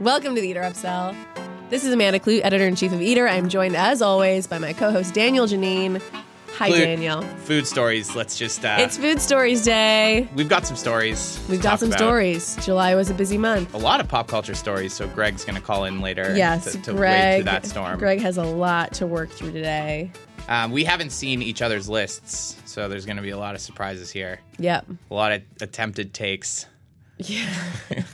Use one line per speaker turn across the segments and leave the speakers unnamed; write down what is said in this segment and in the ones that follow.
Welcome to the Eater Upsell. This is Amanda Kludt, editor in chief of Eater. I'm joined, as always, by my co host, Daniel Geneen. Hi,
Kludt,
Daniel.
Food stories. Let's just. Uh,
It's Food Stories Day.
we've got some stories.
We've got some
about.
stories. July was a busy month.
A lot of pop culture stories. So Greg's going to call in later.
Yes,
to, to wade
Greg.
through that storm.
Greg has a lot to work through today.
Um, we haven't seen each other's lists, so there's going to be a lot of surprises here.
Yep.
A lot of attempted takes.
Yeah.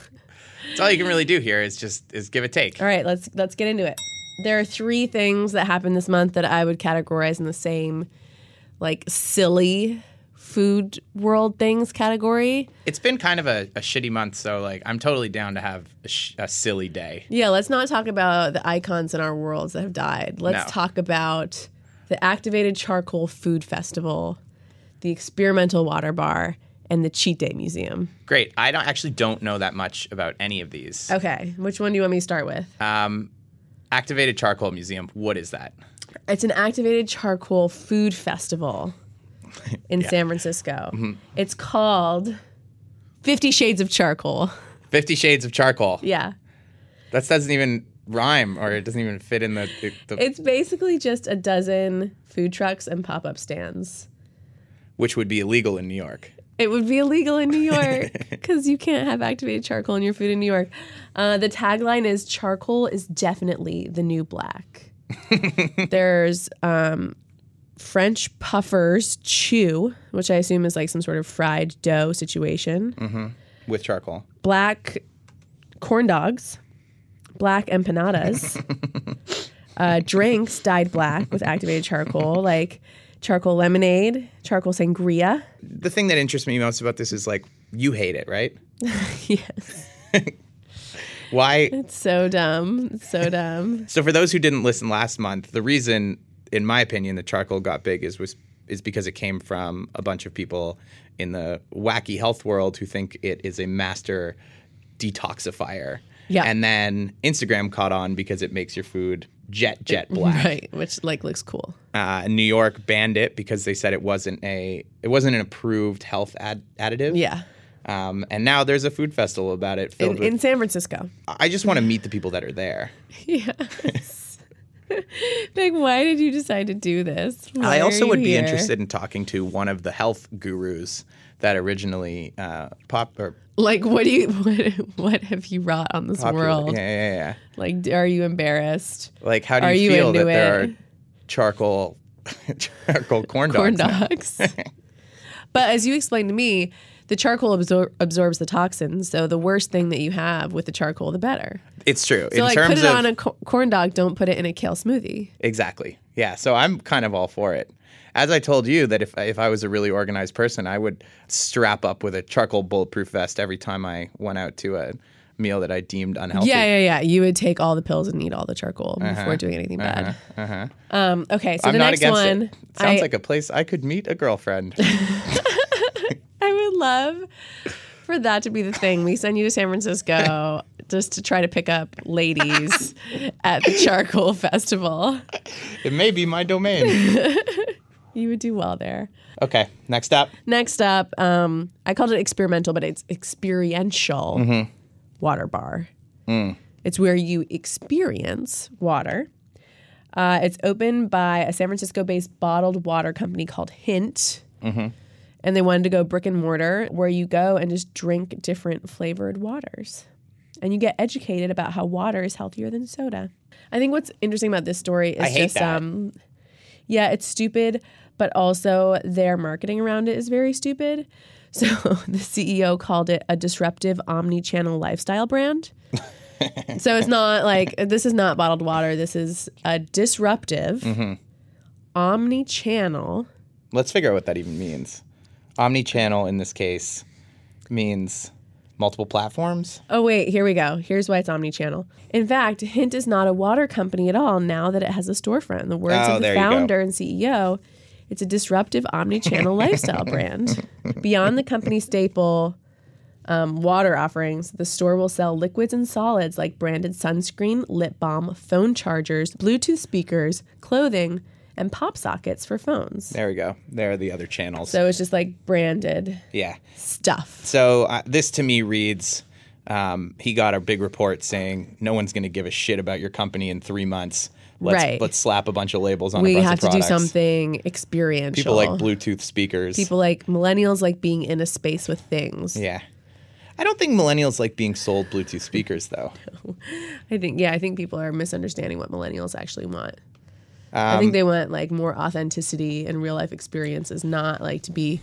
That's all you can really do here is just is give a take.
All right, let's let's get into it. There are three things that happened this month that I would categorize in the same like silly food world things category.
It's been kind of a, a shitty month, so like I'm totally down to have a, sh- a silly day.
Yeah, let's not talk about the icons in our worlds that have died. Let's
No.
talk about the Activated Charcoal Food Festival, the Experimental Water Bar, and the Cheat Day Museum.
Great. I don't actually don't know that much about any of these.
Okay, which one do you want me to start with?
Um, Activated Charcoal Museum. What is that?
It's an activated charcoal food festival in San Francisco.
Mm-hmm.
It's called Fifty Shades of Charcoal.
Fifty Shades of Charcoal.
Yeah.
That doesn't even rhyme, or it doesn't even fit in the. the, the
It's basically just a dozen food trucks and pop up stands.
which would be illegal in New York.
It would be illegal in New York because you can't have activated charcoal in your food in New York. Uh, the tagline is charcoal is definitely the new black. There's um, French puffers chew, which I assume is like some sort of fried dough situation.
with charcoal.
Black corn dogs, black empanadas, uh, drinks dyed black with activated charcoal, like charcoal lemonade, charcoal sangria.
The thing that interests me most about this is like you hate it, right?
yes.
Why?
It's so dumb. It's so dumb.
So for those who didn't listen last month, the reason, in my opinion, that charcoal got big is was is because it came from a bunch of people in the wacky health world who think it is a master detoxifier.
Yeah.
And then Instagram caught on because it makes your food jet jet black.
Right, which like looks cool.
uh, New York banned it because they said it wasn't a it wasn't an approved health ad- additive.
Yeah.
Um, and now there's a food festival about it.
In,
with,
in San Francisco.
I just want to meet the people that are there.
Yes. like, why did you decide to do this? Why
I also would be interested in talking to one of the health gurus that originally uh, pop or
Like, what do you what, what have you wrought on this
popular.
world?
Yeah, yeah, yeah.
Like, are you embarrassed?
Like, how do you,
you
feel that there are charcoal charcoal corn dogs?
Corn dogs. but as you explained to me, the charcoal absor- absorbs the toxins. So the worse thing that you have with the charcoal, the better.
It's true.
So
in
like,
terms
put it on a co- corn dog. Don't put it in a kale smoothie.
Exactly. Yeah. So I'm kind of all for it. As I told you that if if I was a really organized person, I would strap up with a charcoal bulletproof vest every time I went out to a meal that I deemed unhealthy.
Yeah, yeah, yeah. You would take all the pills and eat all the charcoal before doing anything bad. Um, okay, so
Uh-huh, I'm
the
not
next one,
it. Sounds
I,
like a place I could meet a girlfriend.
I would love for that to be the thing. We send you to San Francisco just to try to pick up ladies at the charcoal festival.
it may be my domain.
You would do well there.
Okay. Next up.
Next up, um, I called it experimental, but it's experiential water bar. It's where you experience water. Uh, it's opened by a San Francisco-based bottled water company called Hint, and they wanted to go brick and mortar, where you go and just drink different flavored waters, and you get educated about how water is healthier than soda. I think what's interesting about this story is just um, yeah, it's stupid, but also their marketing around it is very stupid. So the CEO called it a disruptive omni-channel lifestyle brand. so it's not like this is not bottled water. This is a disruptive
Mm-hmm.
omni-channel.
Let's figure out what that even means. Omni-channel in this case means multiple platforms.
Oh wait, here we go. Here's why it's omni-channel. In fact, Hint is not a water company at all now that it has a storefront. In the words
Oh,
of the
there you go.
founder and CEO, it's a disruptive omni-channel lifestyle brand. Beyond the company staple um, water offerings, the store will sell liquids and solids like branded sunscreen, lip balm, phone chargers, Bluetooth speakers, clothing, and pop sockets for phones.
There we go. There are the other channels.
So it's just like branded
yeah.
stuff.
So uh, this to me reads um, he got a big report saying no one's going to give a shit about your company in three months. Let's,
Right.
let's slap a bunch of labels on a
we
bunch
have
of
to do something experiential.
People like Bluetooth speakers.
People like millennials like being in a space with things.
yeah. I don't think millennials like being sold Bluetooth speakers though.
I think yeah, I think people are misunderstanding what millennials actually want. I
Um,
think they want like more authenticity and real life experiences, not like to be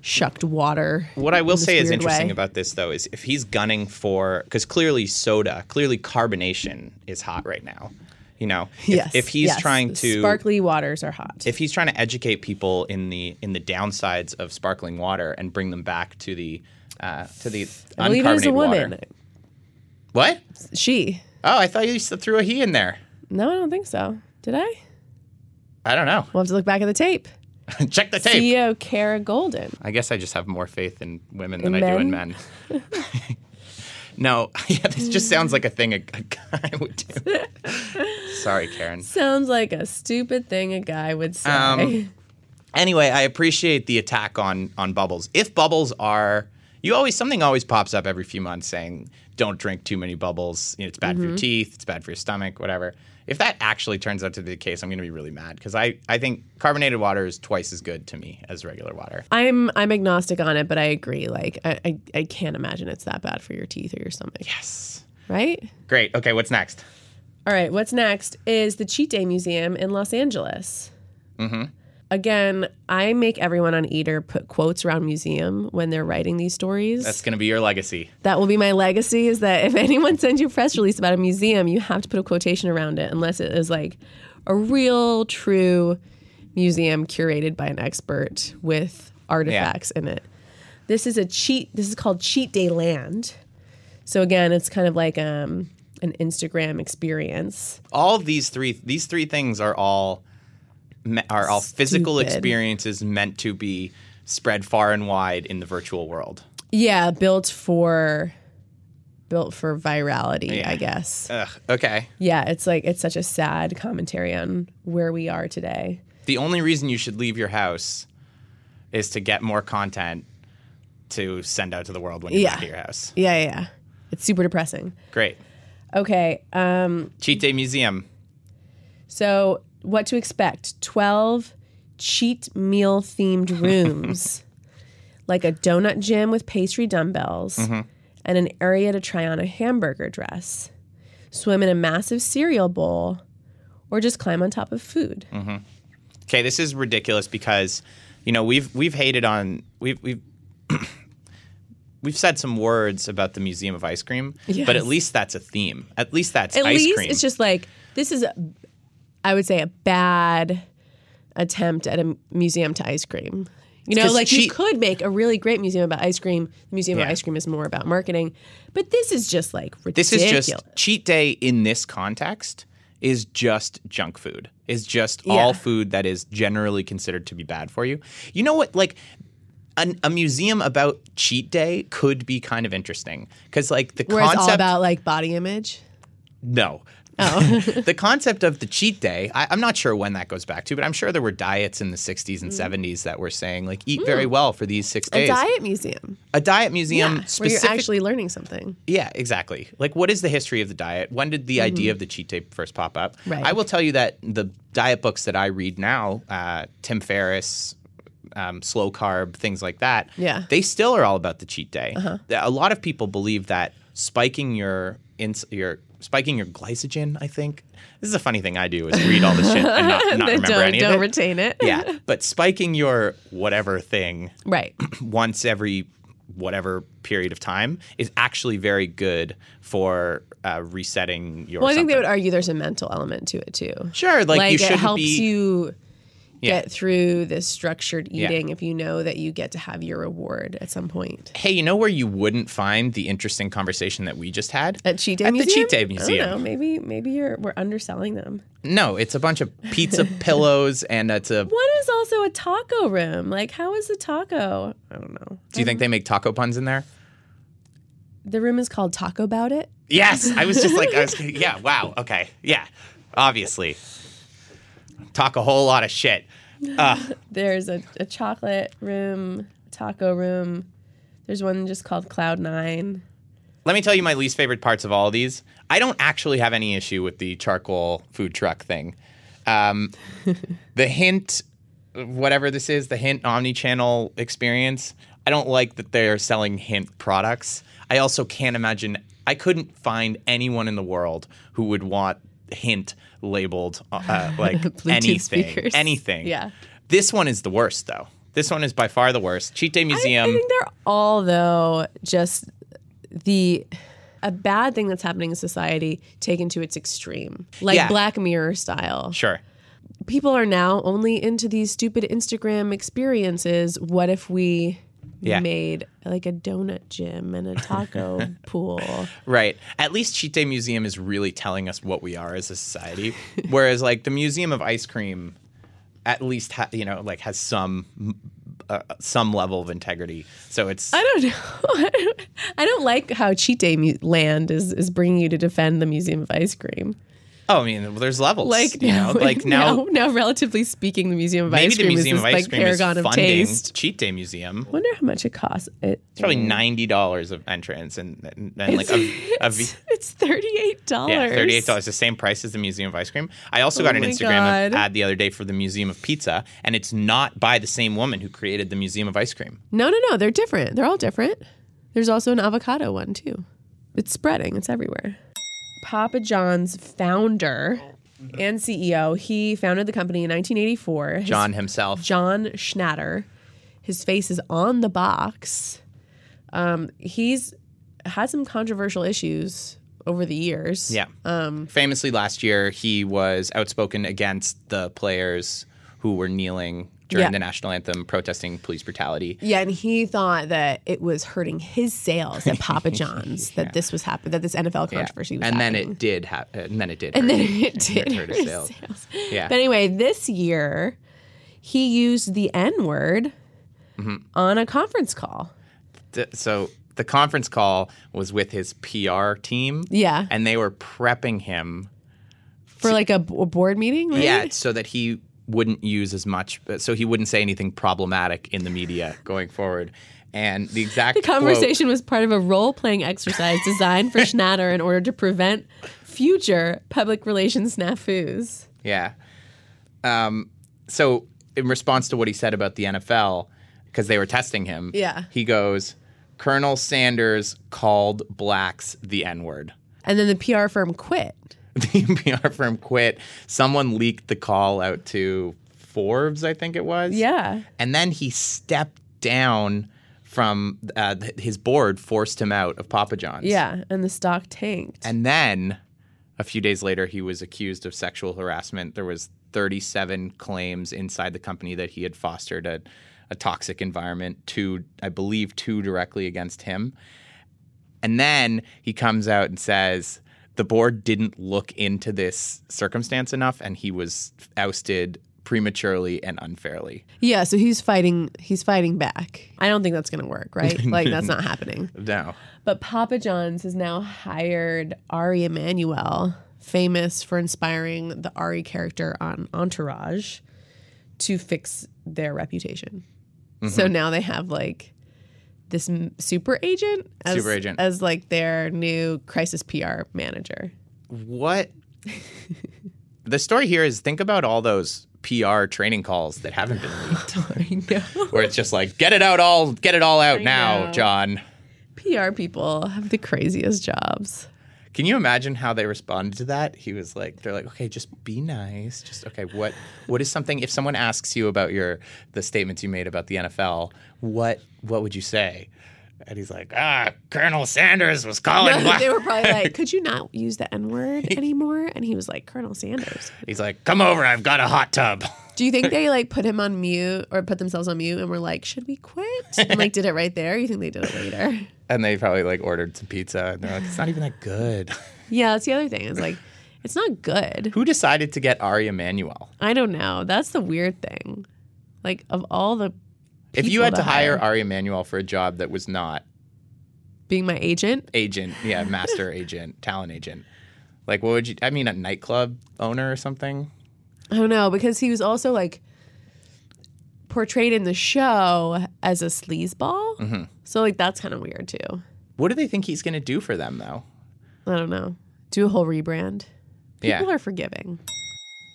shucked water.
What I will say is interesting
way.
about this though is if he's gunning for because clearly soda, clearly carbonation is hot right now. You know, if,
yes,
if he's
yes.
trying to
sparkly waters are hot.
if he's trying to educate people in the in the downsides of sparkling water and bring them back to the uh, to the
I believe it is a
uncarbonated
woman.
water. What?
She.
Oh, I thought you threw a he in there.
No, I don't think so. Did I?
I don't know.
We'll have to look back at the tape.
Check the tape.
CEO Kara Goldin.
I guess I just have more faith in women than
In
I do in men. no, yeah, this just sounds like a thing a, a guy would do. Sorry, Karen.
Sounds like a stupid thing a guy would say.
Um, Anyway, I appreciate the attack on on bubbles. If bubbles are you always something always pops up every few months saying don't drink too many bubbles. You know, it's bad for your teeth, it's bad for your stomach, whatever. If that actually turns out to be the case, I'm going to be really mad because I, I think carbonated water is twice as good to me as regular water.
I'm I'm agnostic on it, but I agree. Like I, I, I can't imagine it's that bad for your teeth or your stomach.
Yes.
Right?
Great. Okay, what's next?
All right, what's next is the Cheat Day Museum in Los Angeles. Mm-hmm. Again, I make everyone on Eater put quotes around museum when they're writing these stories.
That's going to be your legacy.
that will be my legacy is that if anyone sends you a press release about a museum, you have to put a quotation around it unless it is like a real, true museum curated by an expert with artifacts in it. This is a cheat. This is called Cheat Day Land. So again, it's kind of like um, an Instagram experience.
all these three these three things are all me- are all physical experiences meant to be spread far and wide in the virtual world.
Yeah, built for built for virality,
Yeah.
I guess.
Ugh, okay.
Yeah, it's like it's such a sad commentary on where we are today.
The only reason you should leave your house is to get more content to send out to the world when you're
Yeah.
back at your house.
Yeah, yeah, yeah. It's super depressing.
Great.
Okay, um,
Cheat Day Museum.
so what to expect? 12 cheat meal themed rooms, like a donut gym with pastry dumbbells, mm-hmm. and an area to try on a hamburger dress, swim in a massive cereal bowl, or just climb on top of food. Mm-hmm.
Okay, this is ridiculous because you know we've we've hated on we've we've we've said some words about the Museum of Ice Cream, but at least that's a theme. At least that's
At
ice
least
cream.
it's just like this is, a, I would say, a bad attempt at a museum to ice cream. You know, like you could make a really great museum about ice cream. The museum
Yeah.
of ice cream is more about marketing, but this is just like ridiculous.
this is just cheat day in this context is just junk food. Is just
Yeah.
all food that is generally considered to be bad for you. You know what? Like an, a museum about cheat day could be kind of interesting because like the
where it's
concept.
all about like body image.
no.
Oh,
the concept of the cheat day, I, I'm not sure when that goes back to, but I'm sure there were diets in the 60s and 70s that were saying like eat very well for these six
Mm. a diet museum.
A diet museum
Yeah, where you're actually learning something.
Yeah, exactly. Like, what is the history of the diet? When did the idea of the cheat day first pop up?
Mm-hmm. Right.
I will tell you that the diet books that I read now, uh, Tim Ferriss, um, slow carb, things like that,
Yeah. Uh-huh.
they still are all about the cheat day. A lot of people believe that spiking your ins- your spiking your glycogen. I think this is a funny thing I do is read all this shit and not, not remember
don't
any
don't
of it.
retain it.
yeah, but spiking your whatever thing
Right.
once every whatever period of time is actually very good for uh, resetting your.
Well, I think they would argue there's a mental element to it too.
Sure, like, you
it
shouldn't
helps
be.
you
Yeah.
get through this structured
Yeah.
eating if you know that you get to have your reward at some point.
hey, you know where you wouldn't find the interesting conversation that we just had?
At Cheat Day
At the Cheat Day
I don't
Museum.
know. Maybe maybe you're we're underselling them.
No, it's a bunch of pizza pillows and it's a.
One is also a taco room. Like, how is a taco? I don't know.
Do you think they make taco puns in there?
The room is called Taco About It.
Yes, I was just like, I was, yeah, wow, okay, yeah, obviously, talk a whole lot of shit.
There's a, a chocolate room, taco room. There's one just called Cloud Nine.
Let me tell you my least favorite parts of all of these. I don't actually have any issue with the charcoal food truck thing. Um, the hint, whatever this is, the hint omni-channel experience. I don't like that they're selling hint products. I also can't imagine. I couldn't find anyone in the world who would want hint labeled uh, like
Bluetooth
anything.
speakers.
Anything.
Yeah.
This one is the worst, though. This one is by far the worst. Cheat Day
I,
Museum.
I think they're all though just the a bad thing that's happening in society taken to its extreme, like
Yeah.
Black Mirror style.
sure.
People are now only into these stupid Instagram experiences. What if we
Yeah.
made like a donut gym and a taco pool?
Right. At least Cheat Day Museum is really telling us what we are as a society. Whereas, like, the Museum of Ice Cream, at least, ha- you know, like, has some. Uh, some level of integrity, so it's
I don't know. I don't like how Cheat Day mu- Land is is bringing you to defend the Museum of Ice Cream.
Oh, I mean, there's levels,
Like
you
now,
know, like now,
now, now, relatively speaking, the Museum of
maybe
Ice
the
Cream
Museum
is
of
this
Ice
like
Cream is
paragon of
funding
taste.
Cheat Day Museum.
I wonder how much it costs. It,
It's probably ninety dollars of entrance and, and, and like a, a v-
it's, thirty eight dollars.
Yeah, thirty-eight dollars, the same price as the Museum of Ice Cream. I also got
Oh
an Instagram ad the other day for the Museum of Pizza, and it's not by the same woman who created the Museum of Ice Cream.
No, no, no. They're different. They're all different. There's also an avocado one too. It's spreading. It's everywhere. Papa John's founder and CEO. He founded the company in 1984. His
John himself.
John Schnatter. His face is on the box. Um, he's had some controversial issues over the years.
Yeah. Famously, last year he was outspoken against the players who were kneeling during
Yeah.
the national anthem, protesting police brutality.
Yeah, and he thought that it was hurting his sales at Papa John's that this was happening, that this NFL
Yeah.
was
and then
happening.
it did happen. And then it did.
and
hurt.
then it did
hurt
hurt
his sales.
sales.
Yeah.
But anyway, this year he used the N word
Mm-hmm.
on a conference call.
Th- so the conference call was with his PR team.
Yeah.
And they were prepping him
For like a, b- a board meeting, right?
Yeah, so that he wouldn't use as much, so he wouldn't say anything problematic in the media going forward. And the exact
The conversation was part of a role playing exercise designed for Schnatter in order to prevent future public relations snafus.
yeah. Um, so in response to what he said about the NFL, because they were testing him,
Yeah.
he goes, "Colonel Sanders called blacks the N word."
And then the PR firm quit.
The PR firm quit. Someone leaked the call out to Forbes, I think it was.
Yeah.
And then he stepped down from uh, his board, forced him out of Papa John's.
Yeah. And the stock tanked.
And then a few days later, he was accused of sexual harassment. There was 37 claims inside the company that he had fostered a, a toxic environment. Two, I believe, two directly against him. And then he comes out and says the board didn't look into this circumstance enough, and he was ousted prematurely and unfairly.
Yeah, so he's fighting he's fighting back. I don't think that's going to work, right? Like that's not happening.
No.
But Papa John's has now hired Ari Emanuel, famous for inspiring the Ari character on Entourage, to fix their reputation. So
Mm-hmm.
now they have like this super agent as,
Super agent.
as like their new crisis PR manager.
What? the story here is think about all those PR training calls that haven't been leaked.
I know.
where it's just like get it out all get it all out now
know.
john
PR people have the craziest jobs.
Can you imagine how they responded to that he was like they're like okay just be nice just okay what what is something if someone asks you about your the statements you made about the nfl what what would you say and he's like ah colonel sanders was calling
No, they were probably like, "Could you not use the N word anymore?" And he was like, "Colonel Sanders."
he's like come over i've got a hot tub
Do you think they like put him on mute or put themselves on mute and were like, "Should we quit?" And like did it right there? You think they did it later?
And they probably like ordered some pizza and they're like it's not even that good
Yeah, that's the other thing. It's like it's not good.
who decided to get ari emanuel
I don't know. That's the weird thing. Like of all the
if you had to hire ari emanuel for a job that was not
being my agent,
agent, yeah, master agent, talent agent. Like, what would you? I mean, a nightclub owner or something.
I don't know because he was also like portrayed in the show as a sleazeball.
Mm-hmm.
So like that's kind of weird too.
What do they think he's going to do for them, though?
I don't know. Do a whole rebrand.
Yeah.
People are forgiving.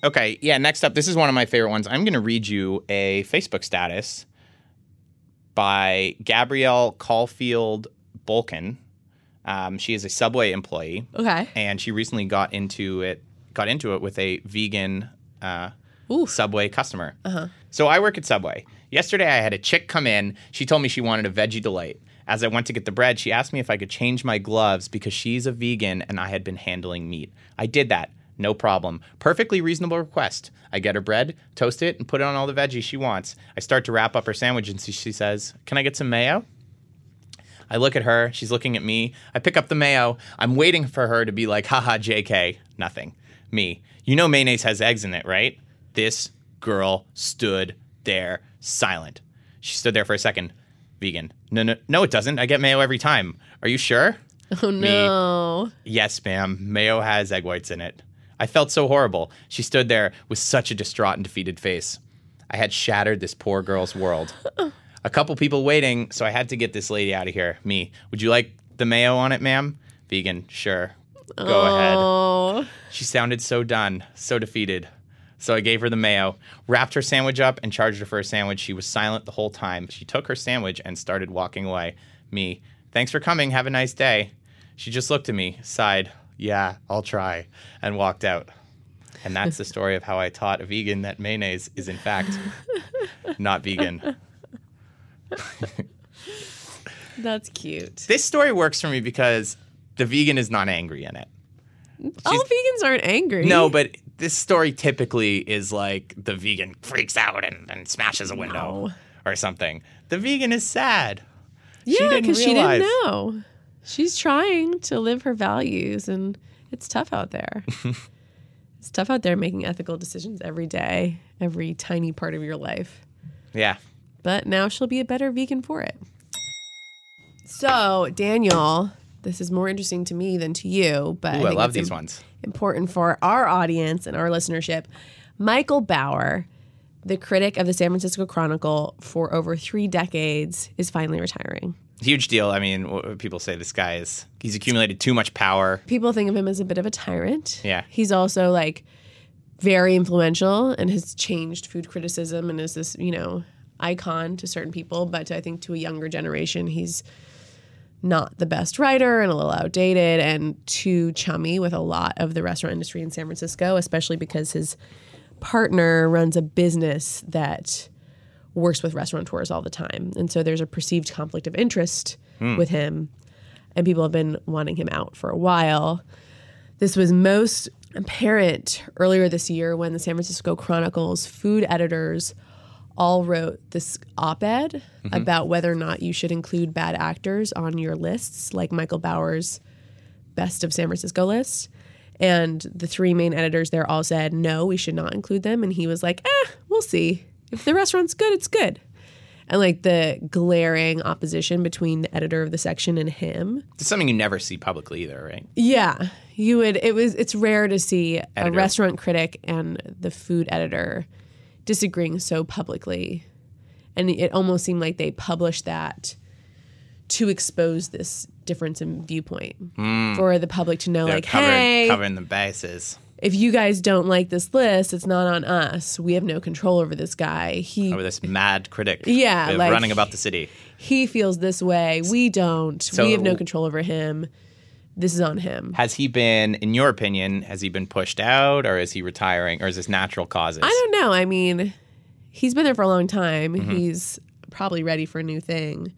Okay, yeah, next up, this is one of my favorite ones. I'm going to read you a Facebook status by Gabrielle Caulfield Bolkin. Um, she is a Subway employee,
Okay.
and she recently got into it got into it with a vegan uh. Subway customer. So I work at Subway. Yesterday, I had a chick come in. She told me she wanted a veggie delight. As I went to get the bread, she asked me if I could change my gloves because she's a vegan and I had been handling meat. I did that. No problem. Perfectly reasonable request. I get her bread, toast it, and put it on all the veggies she wants. I start to wrap up her sandwich and she she says, Can I get some mayo? I look at her. She's looking at me. I pick up the mayo. I'm waiting for her to be like, haha, JK. Nothing. Me. You know mayonnaise has eggs in it, right? This girl stood there silent. She stood there for a second. Vegan. No, no, no, it doesn't. I get mayo every time. Are you sure?
Oh no.
Yes, ma'am. Mayo has egg whites in it. I felt so horrible. She stood there with such a distraught and defeated face. I had shattered this poor girl's world. A couple people waiting, so I had to get this lady out of here. Me. Would you like the mayo on it, ma'am? Vegan. Sure. Go ahead.
Oh.
She sounded so done, so defeated. So I gave her the mayo, wrapped her sandwich up, and charged her for a sandwich. She was silent the whole time. She took her sandwich and started walking away. Me, thanks for coming. Have a nice day. She just looked at me, sighed, yeah, I'll try, and walked out. And that's the story of how I taught a vegan that mayonnaise is, in fact, not vegan.
That's cute.
This story works for me because the vegan is not angry in it.
All vegans aren't angry.
No, but this story typically is like the vegan freaks out and, and smashes a window
No.
or something. The vegan is sad.
Yeah, because she
realize.
didn't know. She's trying to live her values, and it's tough out there. it's tough out there making ethical decisions every day, every tiny part of your life.
Yeah.
But now she'll be a better vegan for it. So, Daniel, this is more interesting to me than to you, but
Ooh, I,
think
love these
im-
ones.
important for our audience and our listenership. Michael Bauer, the critic of the San Francisco Chronicle for over three decades, is finally retiring.
Huge deal. I mean, people say this guy is, he's accumulated too much power.
People think of him as a bit of a tyrant.
Yeah.
He's also like very influential and has changed food criticism and is this, you know, icon to certain people. But I think to a younger generation, he's not the best writer and a little outdated and too chummy with a lot of the restaurant industry in San Francisco, especially because his partner runs a business that works with restaurateurs all the time. And so there's a perceived conflict of interest hmm. with him. And people have been wanting him out for a while. This was most apparent earlier this year when the San Francisco Chronicle's food editors all wrote this op ed about whether or not you should include bad actors on your lists, like Michael Bauer's best of San Francisco list. And the three main editors there all said, no, we should not include them. And he was like, eh, we'll see. If the restaurant's good, it's good. And like the glaring opposition between the editor of the section and him
It's something you never see publicly either, right?
yeah, you would. It was. It's rare to see a restaurant critic and the food editor disagreeing so publicly, and it almost seemed like they published that to expose this difference in viewpoint hmm. for the public to know.
They're
like,
covering,
hey,
covering the bases
if you guys don't like this list, it's not on us. We have no control over this guy. He
over this mad critic.
Yeah, like-
running about the city.
he feels this way. We don't.
So-
we have no control over him. This is on him.
Has he been, in your opinion, has he been pushed out or is he retiring or is this natural causes?
I don't know. I mean, he's been there for a long time.
Mm-hmm.
He's probably ready for a new thing.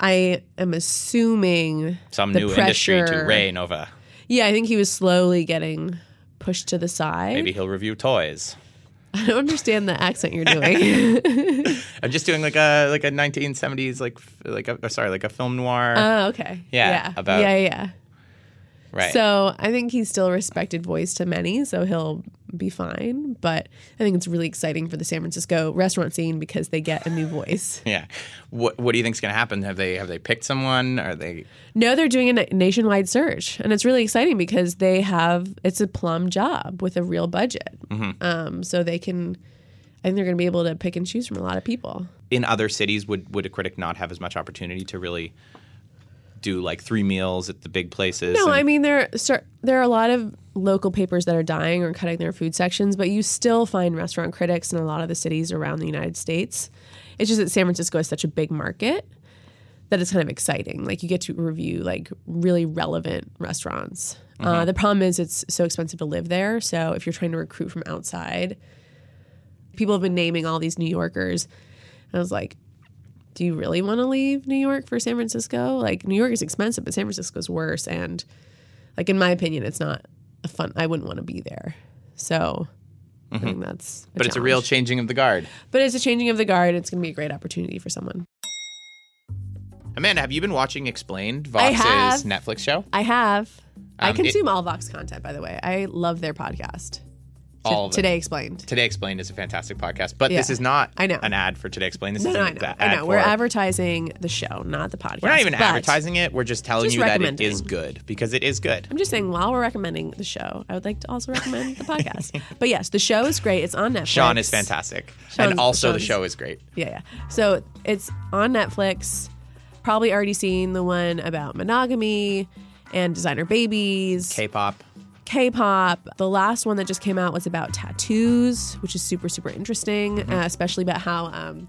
I am assuming
Some new industry to
pressure-
reign over.
Yeah, I think he was slowly getting pushed to the side.
Maybe he'll review toys.
I don't understand the accent you're doing.
I'm just doing like a like a 1970s like like a, sorry like a film noir.
oh, okay.
Yeah,
Yeah.
about-
yeah, yeah.
Right.
So I think he's still a respected voice to many, so he'll be fine. But I think it's really exciting for the San Francisco restaurant scene because they get a new voice.
yeah. What what do you think's going to happen? Have they have they picked someone? Are they
No, they're doing a nationwide search, and it's really exciting because they have it's a plum job with a real budget. Um, so they can, I think they're going to be able to pick and choose from a lot of people.
in other cities would would a critic not have as much opportunity to really do like three meals at the big places.
No,
and-
I mean there there are a lot of local papers that are dying or cutting their food sections, but you still find restaurant critics in a lot of the cities around the United States. It's just that San Francisco is such a big market that it's kind of exciting. Like you get to review like really relevant restaurants. Uh, the problem is it's so expensive to live there. So if you're trying to recruit from outside, people have been naming all these New Yorkers. I was like, do you really want to leave New York for San Francisco? Like New York is expensive, but San Francisco is worse. And like in my opinion, it's not a fun. I wouldn't want to be there. So I think that's.
but it's a real changing of the guard.
But it's a changing of the guard. It's going to be a great opportunity for someone.
Amanda, have you been watching Explained, Vox's. Netflix show?
I have. I
Um, it-
consume all Vox content, by the way. I love their podcast.
All of.
Today explained.
Today Explained is a fantastic podcast, but this is not
I know.
an ad for Today Explained. This
No,
is
no,
an
I know. I know. We're
for-
advertising the show, not the podcast.
We're not even advertising it. We're just telling
Just
you that it is good because it is good.
I'm just saying, while we're recommending the show, I would like to also recommend the podcast. But yes, the show is great. It's on Netflix.
Sean is fantastic,
Sean's-
and also the show is great.
Yeah, yeah. So it's on Netflix. Probably already seen the one about monogamy and designer babies,
K-pop.
K-pop. The last one that just came out was about tattoos, which is super super interesting,
Mm-hmm.
uh, especially about how um,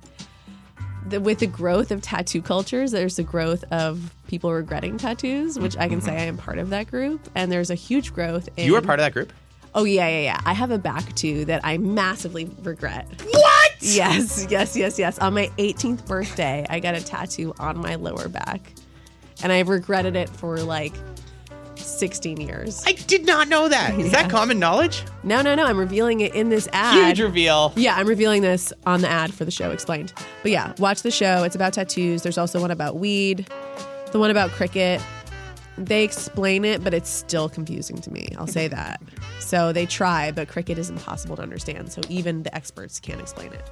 the, with the growth of tattoo cultures, there's the growth of people regretting tattoos, which I can say I am part of that group, and there's a huge growth. In,
Mm-hmm. You are part of that group.
Oh yeah, yeah, yeah. I have a back too that I massively regret.
What?
Yes, yes, yes, yes. On my 18th birthday, I got a tattoo on my lower back. And I've regretted it for like 16 years.
I did not know that. Is that common knowledge?
No, no, no. I'm revealing it in this ad.
Huge reveal.
Yeah, I'm revealing this on the ad for the show explained. But yeah, watch the show. It's about tattoos. There's also one about weed, the one about cricket. They explain it, but it's still confusing to me. I'll say that. So they try, but cricket is impossible to understand. So even the experts can't explain it.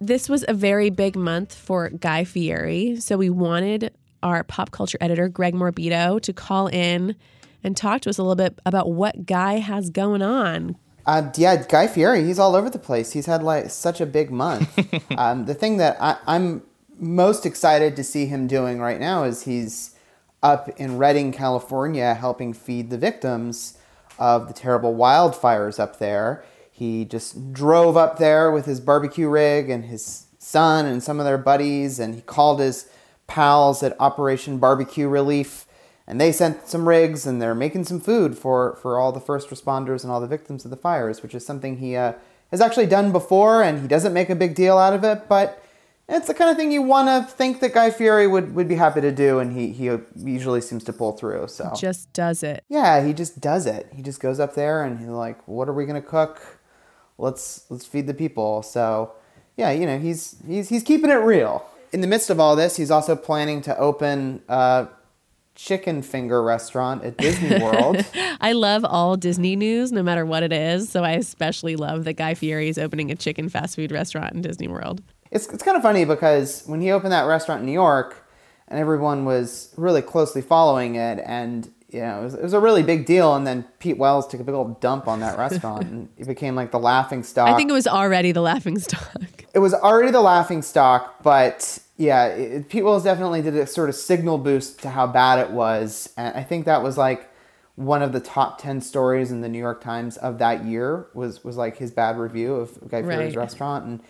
This was a very big month for Guy Fieri. So we wanted our pop culture editor, Greg Morabito, to call in and talk to us a little bit about what Guy has going on.
Uh, yeah, Guy Fieri, he's all over the place. He's had like such a big month. um, the thing that I, I'm most excited to see him doing right now is he's up in Redding, California, helping feed the victims of the terrible wildfires up there. He just drove up there with his barbecue rig and his son and some of their buddies, and he called his pals at Operation Barbecue Relief and they sent some rigs and they're making some food for, for all the first responders and all the victims of the fires, which is something he uh, has actually done before and he doesn't make a big deal out of it, but it's the kind of thing you want to think that Guy Fieri would, would be happy to do and he, he usually seems to pull through. So
Just does it.
yeah, he just does it. He just goes up there and he's like, "What are we gonna cook? Let's let's feed the people." So, yeah, you know, he's he's he's keeping it real. In the midst of all this, he's also planning to open a chicken finger restaurant at Disney World.
I love all Disney news, no matter what it is. So I especially love that Guy Fieri is opening a chicken fast food restaurant in Disney World.
it's it's kind of funny because when he opened that restaurant in New York, and everyone was really closely following it, and you know, it was, it was a really big deal. And then Pete Wells took a big old dump on that restaurant, and it became like the laughing stock.
I think it was already the laughing stock.
it was already the laughing stock, but yeah, it, Pete Wells definitely did a sort of signal boost to how bad it was, and I think that was like one of the top ten stories in the New York Times of that year was was like his bad review of Guy Fieri's
Right.
restaurant, and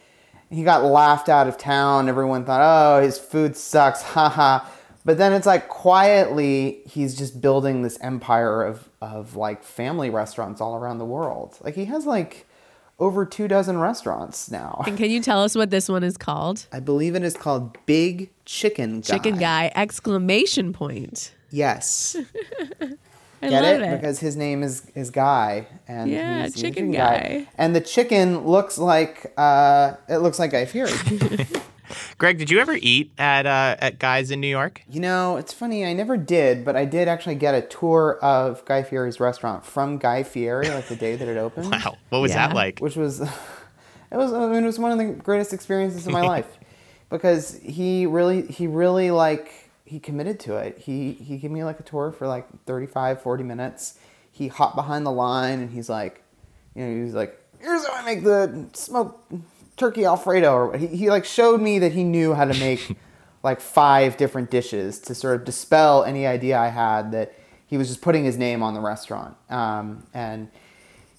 he got laughed out of town. Everyone thought, oh, his food sucks, haha. But then it's like quietly, he's just building this empire of of like family restaurants all around the world. Like he has like over two dozen restaurants now.
And can you tell us what this one is called?
I believe it is called Big Chicken Guy.
Chicken Guy! Exclamation point!
Yes.
I
Get
love
it?
it.
Because his name is is Guy, and
Yeah,
he's, a
Chicken Guy.
And the chicken looks like uh, it looks like Guy Fieri.
Greg, did you ever eat at uh, at Guys in New York?
you know, it's funny. I never did, but I did actually get a tour of Guy Fieri's restaurant from Guy Fieri, like the day that it opened.
Wow, what was
Yeah.
that like?
which was it was I mean it was one of the greatest experiences of my life because he really he really like he committed to it. He he gave me like a tour for like 35 40 minutes. He hopped behind the line and he's like you know, he was like, "Here's how I make the smoked turkey alfredo or he, he like showed me that he knew how to make like five different dishes to sort of dispel any idea I had that he was just putting his name on the restaurant. Um, and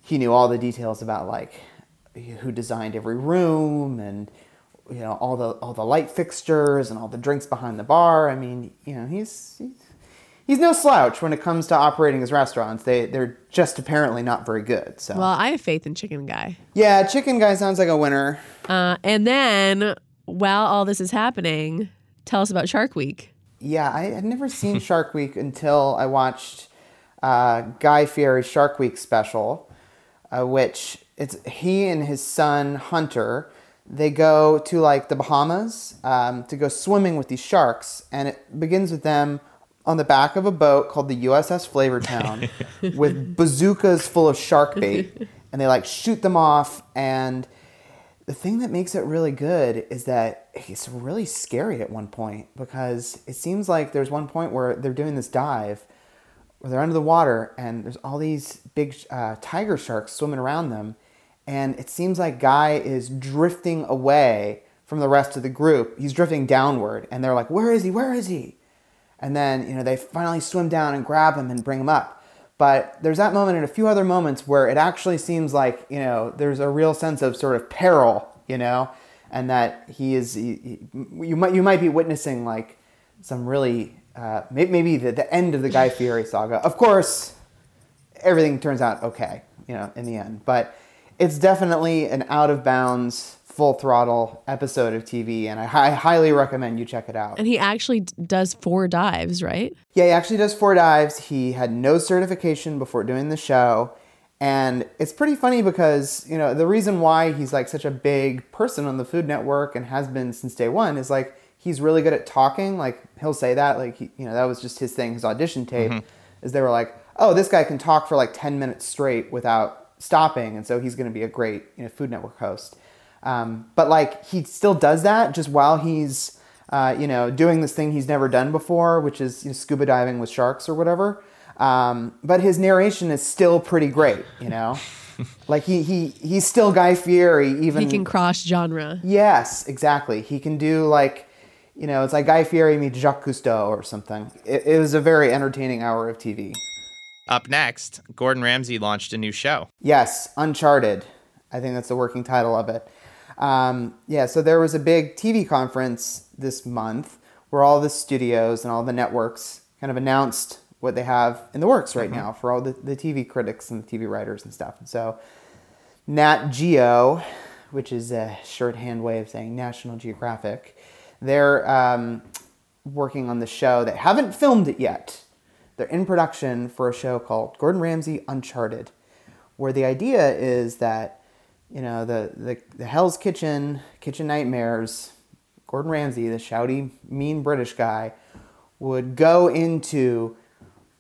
he knew all the details about like who designed every room and you know all the all the light fixtures and all the drinks behind the bar. I mean, you know, he's he's, he's no slouch when it comes to operating his restaurants. They they're just apparently not very good. So
Well, I have faith in Chicken Guy.
yeah, Chicken Guy sounds like a winner.
Uh, and then while all this is happening, tell us about Shark Week.
Yeah, I had never seen Shark Week until I watched uh, Guy Fieri's Shark Week special, uh, which it's he and his son Hunter. They go to like the Bahamas um, to go swimming with these sharks, and it begins with them on the back of a boat called the USS Flavortown with bazookas full of shark bait, and they like shoot them off and the thing that makes it really good is that it's really scary at one point because it seems like there's one point where they're doing this dive where they're under the water and there's all these big uh, tiger sharks swimming around them and it seems like guy is drifting away from the rest of the group. He's drifting downward and they're like where is he? Where is he and then you know they finally swim down and grab him and bring him up. But there's that moment and a few other moments where it actually seems like you know there's a real sense of sort of peril you know and that he is he, he- you might you might be witnessing like some really uh, maybe the, the end of the guy fieri saga. Of course everything turns out okay you know in the end. But it's definitely an out of bounds full throttle episode of tv and i hi- highly recommend you check it out
And he actually does four dives, right?
yeah, he actually does four dives. He had no certification before doing the show. And it's pretty funny because, you know, the reason why he's like such a big person on the Food Network and has been since day one is like he's really good at talking. Like he'll say that, like, he, you know, that was just his thing, his audition tape, mm-hmm. is they were like, oh, this guy can talk for like 10 minutes straight without stopping. And so he's going to be a great, you know, Food Network host. Um, but like he still does that just while he's uh, you know doing this thing he's never done before, which is you know, scuba diving with sharks or whatever. Um, but his narration is still pretty great, you know. like he he he's still Guy Fieri even.
He can cross genre.
Yes, exactly. He can do like, you know, it's like Guy Fieri meets Jacques Cousteau or something. It, it was a very entertaining hour of TV.
Up next, Gordon Ramsay launched a new show.
Yes, Uncharted. I think that's the working title of it. Um, yeah, so there was a big TV conference this month where all the studios and all the networks kind of announced what they have in the works right now for all the, the TV critics and the TV writers and stuff. And so Nat Geo, which is a shorthand way of saying National Geographic, they're um, working on the show. They haven't filmed it yet. They're in production for a show called Gordon Ramsay Uncharted, where the idea is that, you know, the, the, the Hell's Kitchen, Kitchen Nightmares, Gordon Ramsay, the shouty, mean British guy, would go into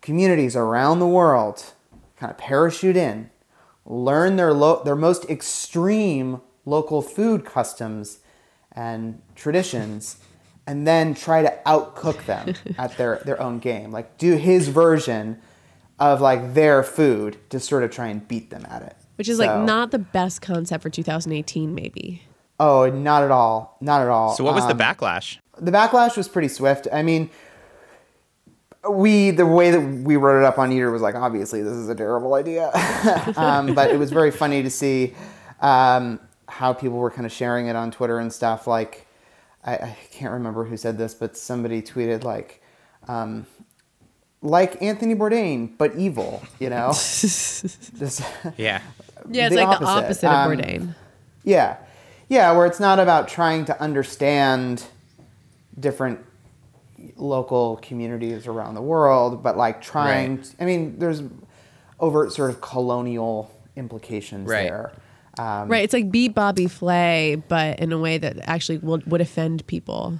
communities around the world, kind of parachute in, learn their lo- their most extreme local food customs and traditions, and then try to outcook them at their, their own game. Like do his version of like their food to sort of try and beat them at it.
Which is
So-
like not the best concept for 2018, maybe.
Oh, not at all. Not at all.
So, what was the
Um,
backlash?
the backlash was pretty swift. I mean, we the way that we wrote it up on Eater was like, obviously this is a terrible idea, um, but it was very funny to see um, how people were kind of sharing it on Twitter and stuff. Like, I, I can't remember who said this, but somebody tweeted like. Um, like Anthony Bourdain, but evil, you know. Just,
Yeah.
Yeah, it's
The
like the
opposite.
opposite of
Um,
Bourdain.
Yeah. Yeah, where it's not about trying to understand different local communities around the world, but like trying,
Right.
I mean, there's overt sort of colonial implications
Right.
there. Um,
Right, it's like beat Bobby Flay, but in a way that actually would, would offend people.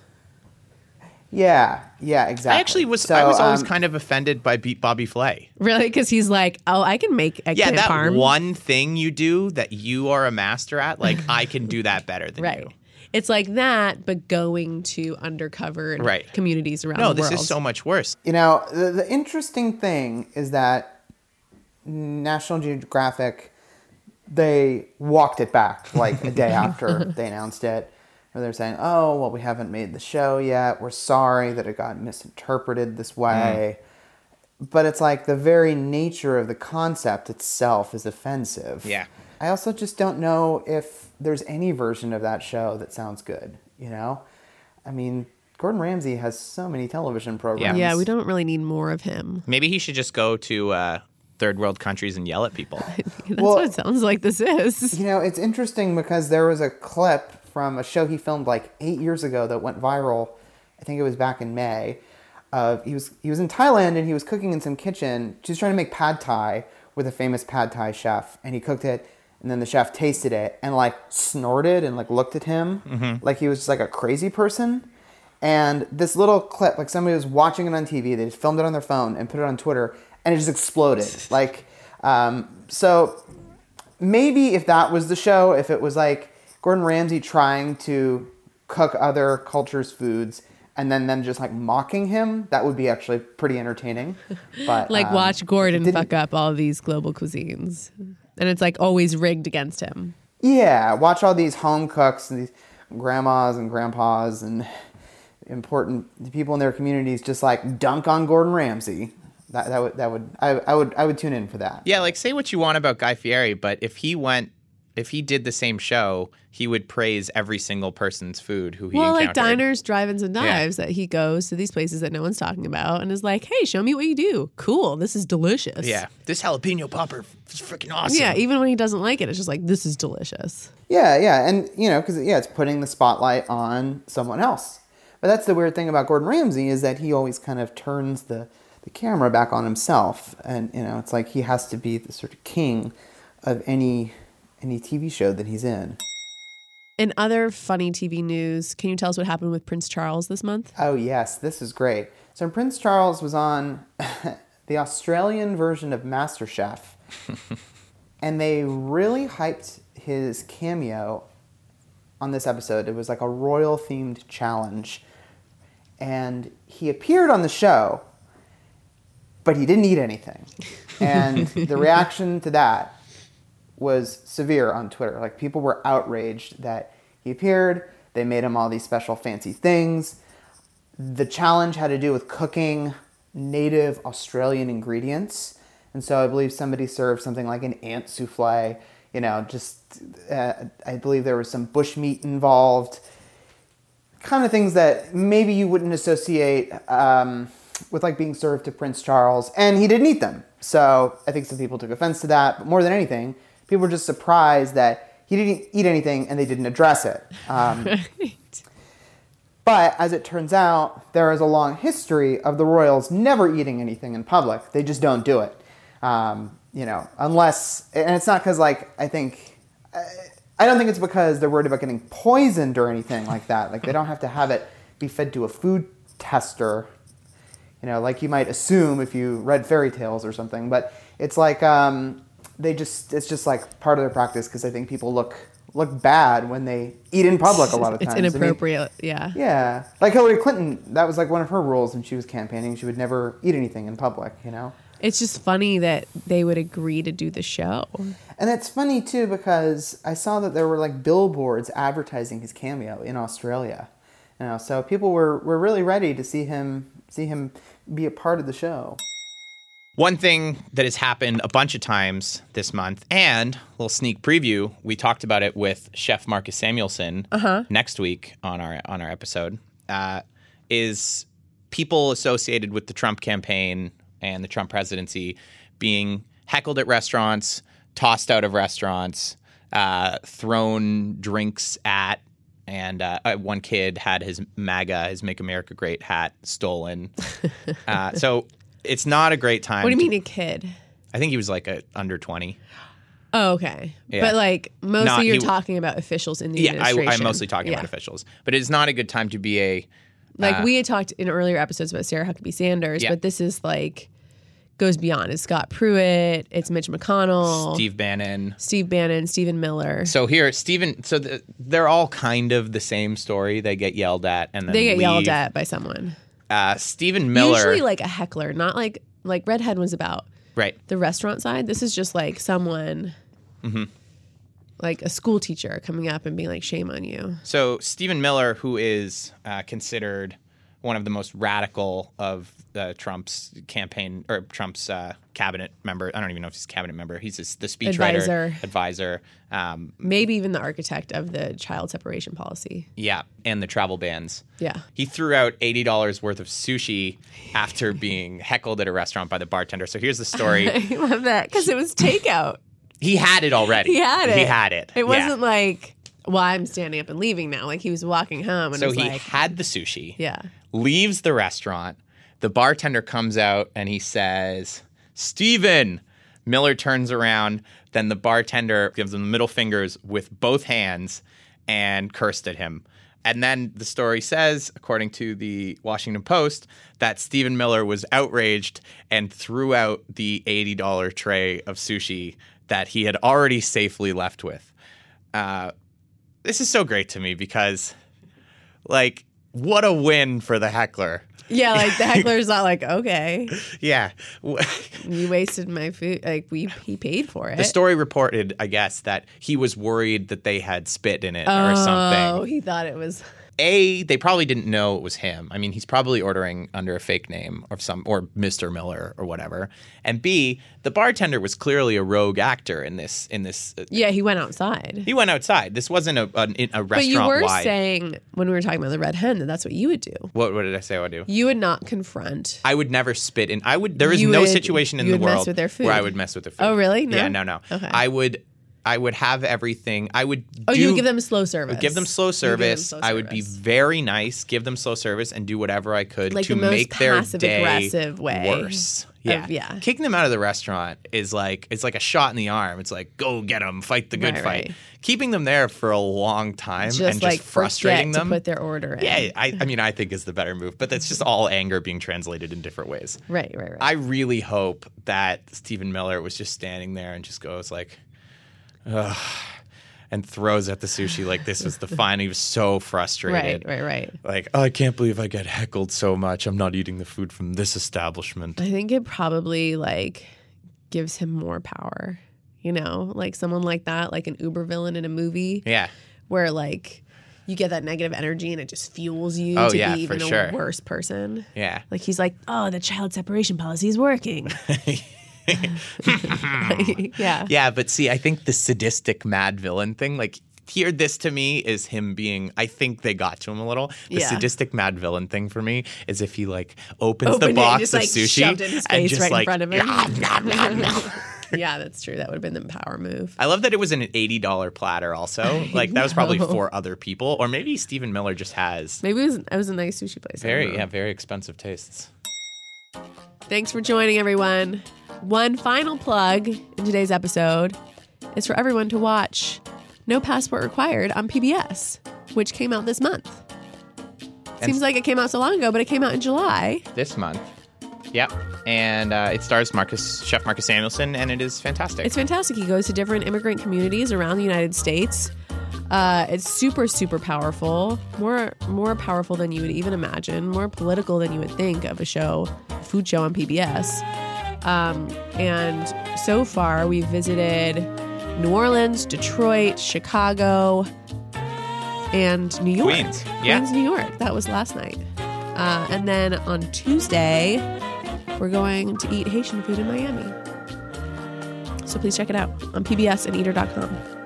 Yeah, yeah, exactly.
I actually was.
So,
I was always
um,
kind of offended by Beat Bobby Flay.
Really? Because he's like, oh, I can make
Yeah,
eggplant
that
parm.
one thing you do that you are a master at, like I can do that better than
Right.
you.
It's like that, but going to undercover
Right.
communities around
No,
the
this
world.
is so much worse.
You know, the, the interesting thing is that National Geographic they walked it back like a day after they announced it. Where they're saying, "Oh, well, we haven't made the show yet. We're sorry that it got misinterpreted this way." But it's like the very nature of the concept itself is offensive.
Yeah.
I also just don't know if there's any version of that show that sounds good. You know, I mean, Gordon Ramsay has so many television programs.
Yeah, we don't really need more of him.
Maybe he should just go to uh, third world countries and yell at people.
That's
Well-
what it sounds like this is.
You know, it's interesting because there was a clip from a show he filmed like eight years ago that went viral. I think it was back in May. Uh, he was he was in Thailand and he was cooking in some kitchen. She was trying to make pad thai with a famous pad thai chef, and he cooked it. And then the chef tasted it and like snorted and like looked at him like he was just like a crazy person. And this little clip, like somebody was watching it on TV, they just filmed it on their phone and put it on Twitter, and it just exploded. like, um, so maybe if that was the show, if it was like Gordon Ramsay trying to cook other cultures' foods and then them just like mocking him, that would be actually pretty entertaining. But
Like
um,
watch Gordon fuck up all these global cuisines. And it's like always rigged against him.
Yeah, watch all these home cooks and these grandmas and grandpas and important people in their communities just like dunk on Gordon Ramsay. That, that would that would I, I would I would tune in for that.
yeah, like say what you want about Guy Fieri, but if he went, if he did the same show, he would praise every single person's food who he
well, like diners, drive-ins, and dives that he goes to these places that no one's talking about and is like, "Hey, show me what you do. Cool, this is delicious."
Yeah, this jalapeno popper is freaking awesome.
Yeah, even when he doesn't like it, it's just like this is delicious.
Yeah, yeah, and you know, because yeah, it's putting the spotlight on someone else. But that's the weird thing about Gordon Ramsay is that he always kind of turns the the camera back on himself, and you know, it's like he has to be the sort of king of any any TV show that he's in.
In other funny TV news, can you tell us what happened with Prince Charles this month?
Oh yes, this is great. So Prince Charles was on the Australian version of MasterChef, and they really hyped his cameo on this episode. It was like a royal themed challenge, and he appeared on the show, but he didn't eat anything, and the reaction to that was severe on Twitter. Like people were outraged that he appeared. They made him all these special fancy things. The challenge had to do with cooking native Australian ingredients. And so I believe somebody served something like an ant souffle, you know, just, uh, I believe there was some bushmeat involved. Kind of things that maybe you wouldn't associate um, with like being served to Prince Charles. And he didn't eat them. So I think some people took offense to that. But more than anything, people were just surprised that he didn't eat anything and they didn't address it. Um, but as it turns out, there is a long history of the royals never eating anything in public. They just don't do it. Um, you know, unless, and it's not because, like, I think, I, I don't think it's because they're worried about getting poisoned or anything like that. Like, they don't have to have it be fed to a food tester, you know, like you might assume if you read fairy tales or something. But it's like, um, they just, it's just like part of their practice because I think people look look bad when they eat in public a lot of
It's
times. I mean,
inappropriate. yeah.
yeah, like Hillary Clinton, that was like one of her rules when she was campaigning. She would never eat anything in public, you know.
It's just funny that they would agree to do the show.
And it's funny too because I saw that there were like billboards advertising his cameo in Australia. You know, so people were, were really ready to see him see him be a part of the show.
One thing that has happened a bunch of times this month, and a little sneak preview, we talked about it with Chef Marcus Samuelsson next week on our on our episode, uh, is people associated with the Trump campaign and the Trump presidency being heckled at restaurants, tossed out of restaurants, uh, thrown drinks at, and uh, uh, one kid had his MAGA, his "Make America Great" hat stolen. uh, so it's not a great time.
What do you
to-
mean a kid?
I think he was like a under twenty.
Oh, okay.
Yeah.
But like mostly
Not-
you're
he-
talking about officials in the
Yeah, I,
administration.
I'm mostly talking
Yeah.
about officials, but it's not a good time to be a.
Like
uh,
we had talked in earlier episodes about Sarah Huckabee Sanders,
Yeah.
but this is like goes beyond. It's Scott Pruitt, it's Mitch McConnell,
Steve Bannon.
Steve Bannon, Stephen Miller.
So here, Stephen. So the, they're all kind of the same story. They get yelled at, and then
they get yelled at by someone.
Uh, Stephen Miller.
Usually like a heckler, not like like Red Hen was about
right.
the restaurant side. This is just like someone like a school teacher coming up and being like, "Shame on you."
So Stephen Miller, who is uh, considered one of the most radical of uh, Trump's campaign or Trump's uh, cabinet member. I don't even know if he's a cabinet member. He's the speechwriter,
Advisor.
advisor. Um,
Maybe even the architect of the child separation policy.
yeah, and the travel bans.
Yeah.
He threw out eighty dollars worth of sushi after being heckled at a restaurant by the bartender. So here's the story.
I love that because it was takeout.
he had it already.
He had it.
He had it.
It wasn't like, well, I'm standing up and leaving now. Like he was walking home and
So
was
he
like,
had the sushi.
yeah.
leaves the restaurant. The bartender comes out and he says, Stephen. Miller turns around. Then the bartender gives him the middle fingers with both hands and cursed at him. And then the story says, according to the Washington Post, that Stephen Miller was outraged and threw out the $80 tray of sushi that he had already safely left with. Uh, this is so great to me because, like, what a win for the heckler.
Yeah, like the heckler's not like, okay,
Yeah.
you wasted my food. Like we he paid for it.
The story reported, I guess, that he was worried that they had spit in it or
oh,
something.
Oh, he thought it was.
A, they probably didn't know it was him. I mean, he's probably ordering under a fake name or some or Mr. Miller or whatever. And B, the bartender was clearly a rogue actor in this in this uh,
Yeah, he went outside.
he went outside. This wasn't a a, a
But you were
wide.
saying when we were talking about the red hen that that's what you would do.
what, what did I say I would do?
You would not confront.
I would never spit in. I would. There is
You
no
would-
situation in the world
with their food.
where I would mess with their food.
Oh, really? No?
Yeah, no, no.
Okay.
I would. I would have everything. I would.
Oh,
do,
you would give them slow service.
Give them slow
give them
service.
slow
I would be very nice. Give them slow service and do whatever I could
Like
to
the
make their day
passive-aggressive way
worse. Yeah.
of- yeah.
Kicking them out of the restaurant is like it's like a shot in the arm. It's like go get them, fight the good
Right,
fight.
right.
Keeping them there for a long time
just
and
like
just frustrating them.
to put their order in.
yeah, I, I mean, I think is the better move, but that's just all anger being translated in different ways.
Right, right, right.
I really hope that Stephen Miller was just standing there and just goes like, Ugh, and throws at the sushi like this was the final. He was so frustrated.
right, right. Right.
Like, oh, I can't believe I get heckled so much. I'm not eating the food from this establishment.
I think it probably like gives him more power. You know, like someone like that, like an Uber villain in a movie,
Yeah.
where like you get that negative energy and it just fuels you
Oh,
to
yeah,
be even
sure.
a worse person.
Yeah.
Like he's like, oh, the child separation policy is working. yeah.
Yeah, but see, I think the sadistic mad villain thing, like here, this to me is him being. I think they got to him a little. The
Yeah.
sadistic mad villain thing for me is if he like opens
Opened it
the
and
box
just,
of
like,
sushi
in his
and just
right in
like,
front of him.
"Nom, nom, nom, nom."
yeah, that's true. That would have been the power move.
I love that it was an eighty dollar platter. Also, like that was probably for other people, or maybe Stephen Miller just has
Maybe it was, it was a nice sushi place.
Very yeah very expensive tastes.
Thanks for joining, everyone. One final plug in today's episode is for everyone to watch No Passport Required on PBS, which came out this month. Seems like it came out so long ago, but it came out in July.
This month, yep, and uh, it stars Marcus Chef Marcus Samuelsson, and it is fantastic.
It's fantastic. He goes to different immigrant communities around the United States. Uh, it's super, super powerful. More, more powerful than you would even imagine. More political than you would think of a show, food show on PBS. Um, and so far, we've visited New Orleans, Detroit, Chicago, and New York.
Queens, yeah.
Queens, New York. That was last night. Uh, and then on Tuesday, we're going to eat Haitian food in Miami. So please check it out on PBS and eater.com.